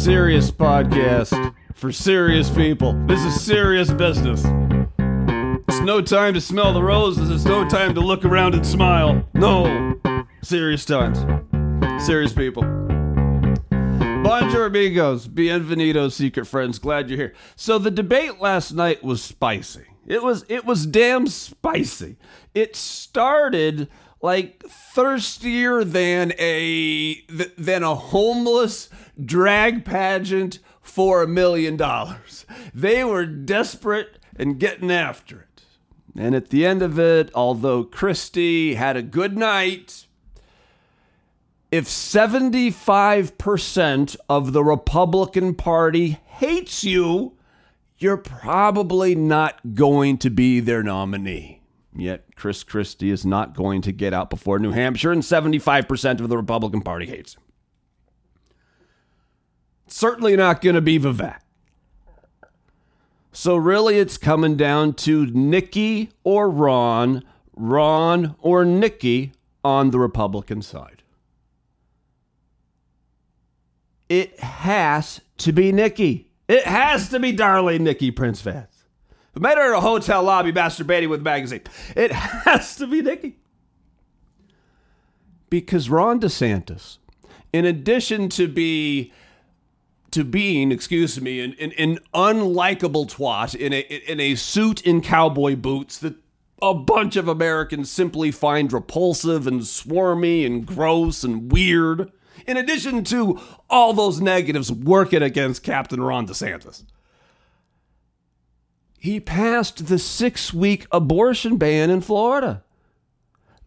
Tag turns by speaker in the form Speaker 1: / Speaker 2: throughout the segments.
Speaker 1: serious podcast for serious people. This is serious business. It's no time to smell the roses. It's no time to look around and smile. No. Serious times. Serious people. Bonjour, amigos. Bienvenidos, secret friends. Glad you're here. So the debate last night was spicy. It was it was damn spicy. It started like thirstier than a th- than a homeless drag pageant for a million dollars. They were desperate and getting after it. And at the end of it, although Christie had a good night, if 75% of the Republican Party hates you, you're probably not going to be their nominee. Yet Chris Christie is not going to get out before New Hampshire, and 75% of the Republican Party hates him. Certainly not going to be Vivek. So really, it's coming down to Nikki or Ron, Ron or Nikki on the Republican side. It has to be Nikki. It has to be darling Nikki Prince Vance. The her at a hotel lobby masturbating with a magazine. It has to be Nikki. Because Ron DeSantis, in addition to be to being, excuse me, an, an, an unlikable twat in a in a suit in cowboy boots that a bunch of Americans simply find repulsive and swarmy and gross and weird in addition to all those negatives working against Captain Ron DeSantis. He passed the six week abortion ban in Florida.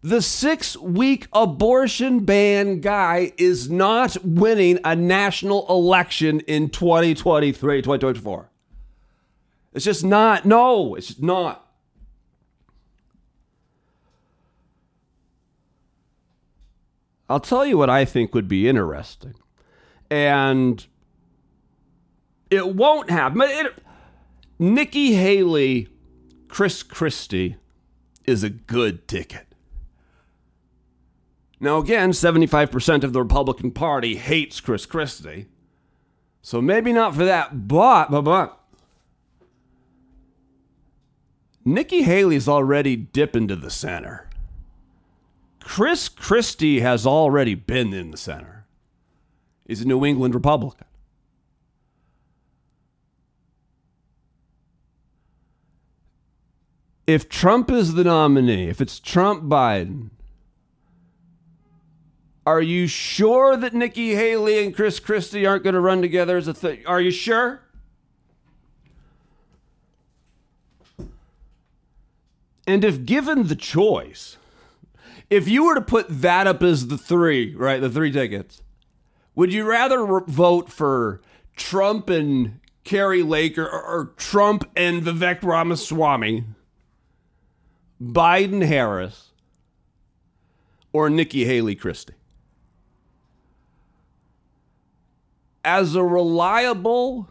Speaker 1: The six week abortion ban guy is not winning a national election in 2023, 2024. It's just not. No, it's not. I'll tell you what I think would be interesting. And it won't happen. It, Nikki Haley, Chris Christie is a good ticket. Now, again, 75% of the Republican Party hates Chris Christie. So maybe not for that, but, but, but. Nikki Haley's already dipping to the center. Chris Christie has already been in the center. He's a New England Republican. If Trump is the nominee, if it's Trump Biden, are you sure that Nikki Haley and Chris Christie aren't going to run together as a thing? Are you sure? And if given the choice, if you were to put that up as the three, right, the three tickets, would you rather re- vote for Trump and Kari Lake or, or Trump and Vivek Ramaswamy, Biden Harris, or Nikki Haley Christie? As a reliable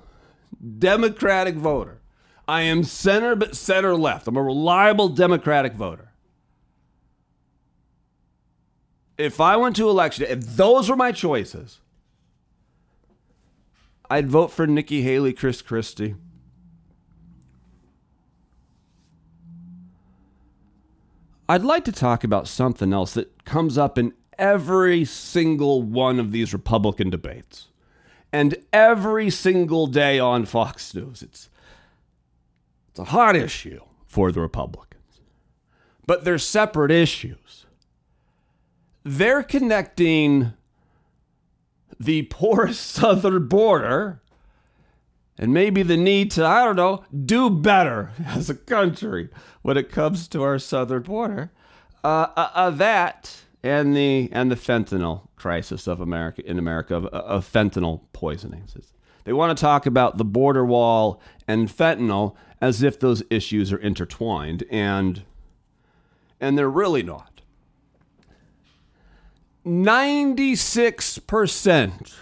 Speaker 1: Democratic voter, I am center but center left. I'm a reliable Democratic voter. if I went to election, if those were my choices, I'd vote for Nikki Haley, Chris Christie. I'd like to talk about something else that comes up in every single one of these Republican debates and every single day on Fox News. It's, it's a hot issue for the Republicans, but they're separate issues they're connecting the porous southern border and maybe the need to, I don't know, do better as a country when it comes to our southern border. Uh, uh, uh, that and the and the fentanyl crisis of America in America of, of fentanyl poisonings. They want to talk about the border wall and fentanyl as if those issues are intertwined, and and they're really not. 96%,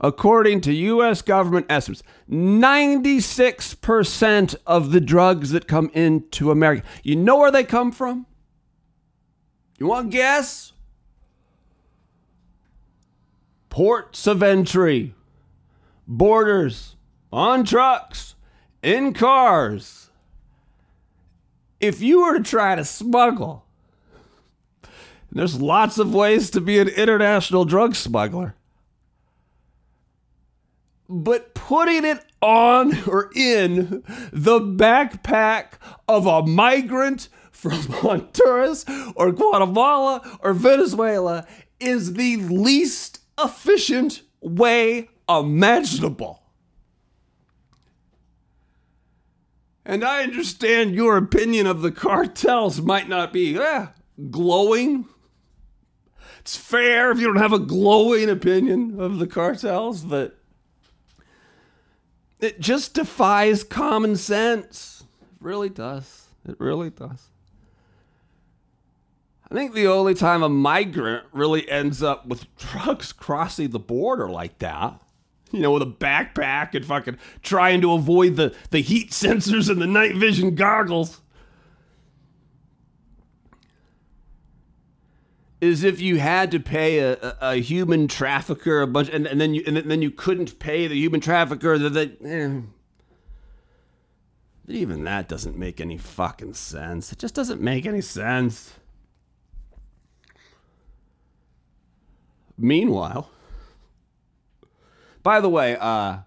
Speaker 1: according to U.S. government estimates, 96% of the drugs that come into America, you know where they come from? You want to guess? Ports of entry, borders, on trucks, in cars. If you were to try to smuggle, there's lots of ways to be an international drug smuggler. But putting it on or in the backpack of a migrant from Honduras or Guatemala or Venezuela is the least efficient way imaginable. And I understand your opinion of the cartels might not be eh, glowing. It's fair if you don't have a glowing opinion of the cartels, but it just defies common sense. It really does. It really does. I think the only time a migrant really ends up with drugs crossing the border like that, you know, with a backpack and fucking trying to avoid the, the heat sensors and the night vision goggles, is if you had to pay a, a, a human trafficker a bunch, and, and then you and then you couldn't pay the human trafficker that. eh. Even that doesn't make any fucking sense. It just doesn't make any sense. Meanwhile, by the way, uh,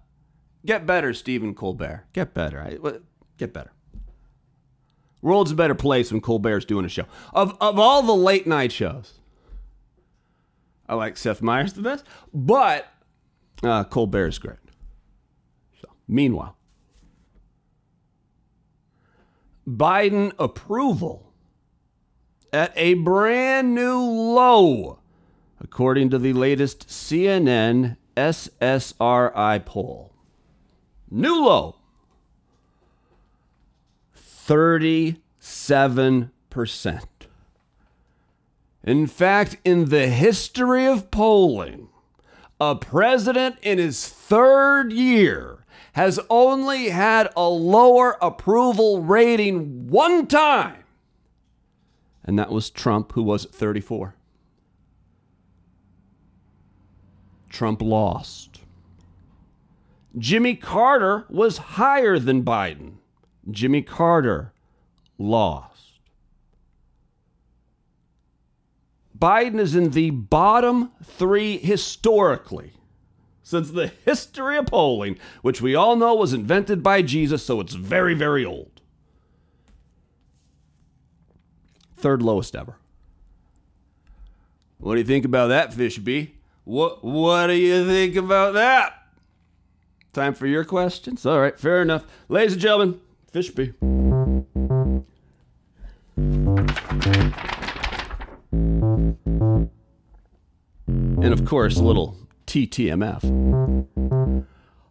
Speaker 1: get better, Stephen Colbert. Get better. I, get better. World's a better place when Colbert's doing a show. Of of all the late night shows, I like Seth Meyers the best, but uh, Colbert is great. So, meanwhile, Biden approval at a brand new low according to the latest CNN SSRS poll. New low 37%. In fact, in the history of polling, a president in his third year has only had a lower approval rating one time, and that was Trump, who was at 34. Trump lost. Jimmy Carter was higher than Biden. Jimmy Carter lost. Biden is in the bottom three historically since the history of polling, which we all know was invented by Jesus, so it's very, very old. Third lowest ever. What do you think about that, Fishby? What What do you think about that? Time for your questions. All right, fair enough, ladies and gentlemen. Fishby. And of course, a little TTMF.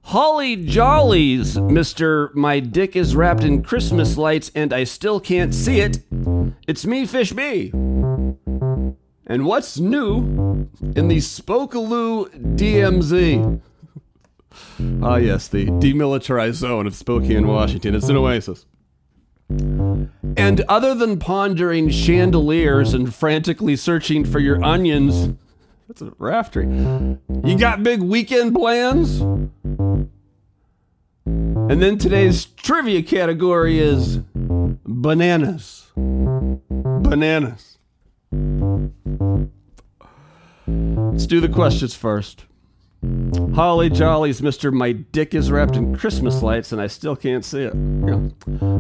Speaker 1: Holly Jollies, Mr. My Dick is Wrapped in Christmas Lights and I Still Can't See It. It's me, Fish B. And what's new in the Spokaloo DMZ? ah, yes, the demilitarized zone of Spokane, Washington. It's an oasis. And other than pondering chandeliers and frantically searching for your onions, that's a raftery. You got big weekend plans? And then today's trivia category is bananas. Bananas. Let's do the questions first. Holly Jolly's Mr. My Dick is Wrapped in Christmas Lights and I still can't see it.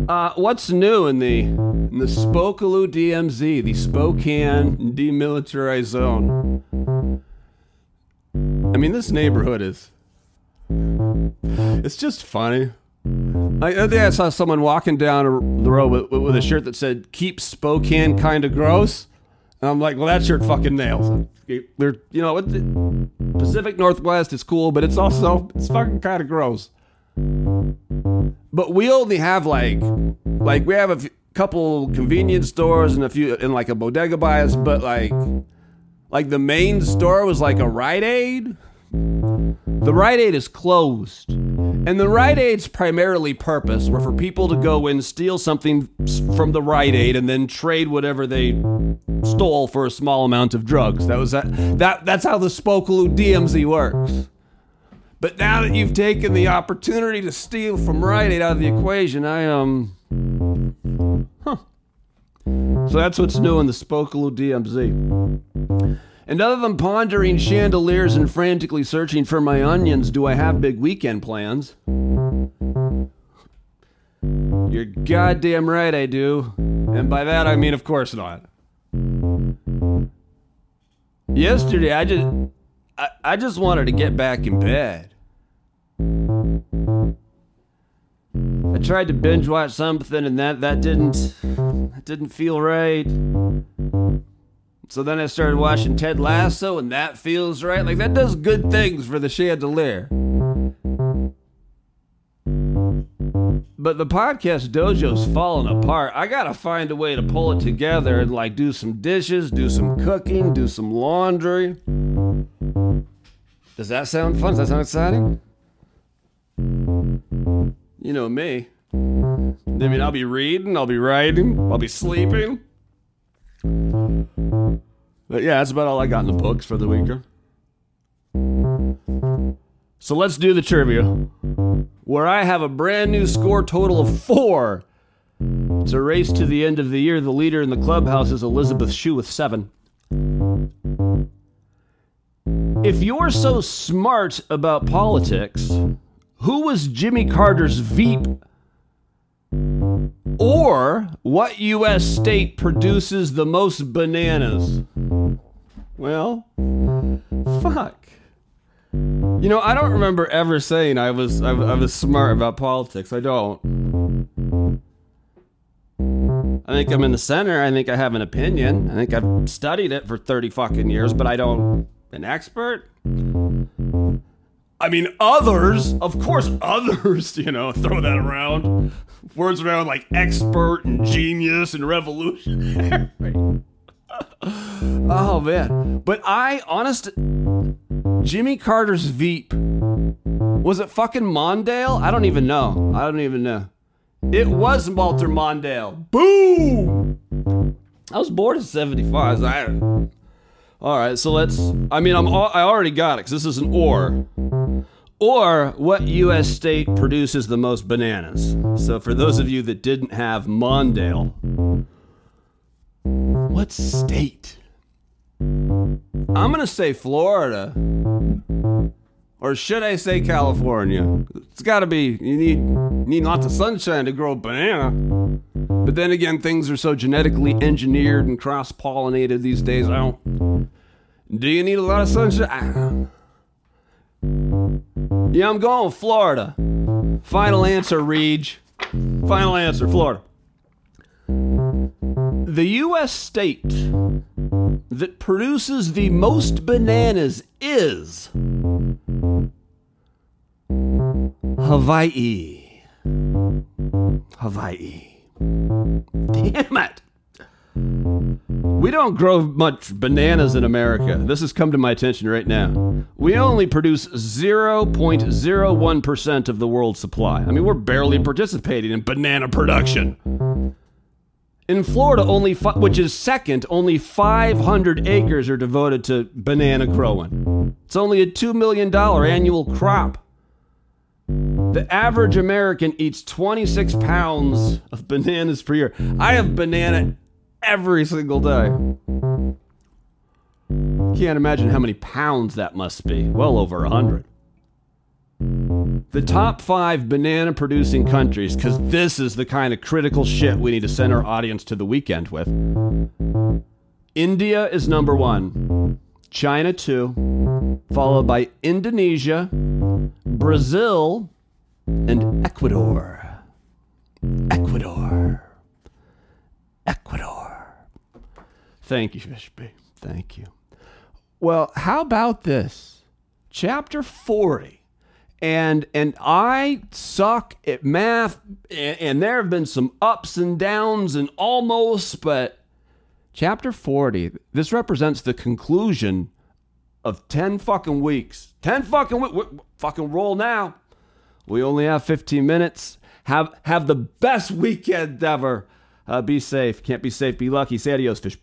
Speaker 1: Uh, what's new in the in the Spokaloo DMZ, the Spokane Demilitarized Zone? I mean, this neighborhood is. It's just funny. I, I think I saw someone walking down the road with, with a shirt that said "Keep Spokane kind of gross." And I'm like, well, that shirt fucking nails. They're, you know, the Pacific Northwest is cool, but it's also it's fucking kind of gross. But we only have like, like we have a f- couple convenience stores and a few and like a bodega by us, but like, like the main store was like a Rite Aid. The Rite Aid is closed. And the Rite Aid's primarily purpose were for people to go and steal something from the Rite Aid and then trade whatever they stole for a small amount of drugs. That was that, that that's how the Spokaloo DMZ works. But now that you've taken the opportunity to steal from Rite Aid out of the equation, I, um. Huh. So that's what's new in the Spokaloo DMZ. And other than pondering chandeliers and frantically searching for my onions, do I have big weekend plans? You're goddamn right I do. And by that I mean, of course not. Yesterday, I just. I, I just wanted to get back in bed. I tried to binge watch something and that that didn't that didn't feel right. So then I started watching Ted Lasso and that feels right. Like that does good things for the chandelier. But the podcast dojo's falling apart. I gotta find a way to pull it together and like do some dishes, do some cooking, do some laundry. Does that sound fun? Does that sound exciting? You know me. I mean, I'll be reading, I'll be writing, I'll be sleeping. But yeah, that's about all I got in the books for the week. So let's do the trivia, where I have a brand new score total of four. It's a race to the end of the year. The leader in the clubhouse is Elizabeth Shue with seven. If you're so smart about politics, who was Jimmy Carter's Veep? Or what U.S. state produces the most bananas? Well, fuck. You know, I don't remember ever saying I was I, I was smart about politics. I don't. I think I'm in the center. I think I have an opinion. I think I've studied it for 30 fucking years, but I don't an expert. I mean, others, of course, others, you know, throw that around. Words around like expert and genius and revolutionary. oh, man. But I, honest, Jimmy Carter's Veep, was it fucking Mondale? I don't even know. I don't even know. It was Walter Mondale. Boom! I was born in 75. So I, all right, so let's. I mean, I'm. I already got it because this is an or. Or what U.S. state produces the most bananas? So for those of you that didn't have Mondale, what state? I'm gonna say Florida. Or should I say California? It's got to be. You need need lots of sunshine to grow a banana. But then again, things are so genetically engineered and cross pollinated these days. I don't. Do you need a lot of sunshine? Yeah, I'm going Florida. Final answer, Reg. Final answer, Florida. The U.S. state that produces the most bananas is Hawaii. Hawaii. Damn it. We don't grow much bananas in America. This has come to my attention right now. We only produce 0.01% of the world's supply. I mean, we're barely participating in banana production. In Florida, only fi- which is second, only 500 acres are devoted to banana growing. It's only a $2 million annual crop. The average American eats 26 pounds of bananas per year. I have banana every single day. Can't imagine how many pounds that must be. Well over a hundred. The top five banana producing countries, because this is the kind of critical shit we need to send our audience to the weekend with. India is number one, China two, followed by Indonesia, Brazil, and Ecuador. Ecuador. Ecuador. Thank you, Fishby. Thank you. Well, how about this? Chapter 40. And and I suck at math and, and there have been some ups and downs and almost, but chapter 40, this represents the conclusion of 10 fucking weeks. 10 fucking weeks. Fucking roll now. We only have 15 minutes. Have have the best weekend ever. Uh, be safe. Can't be safe. Be lucky. Say adios, fish.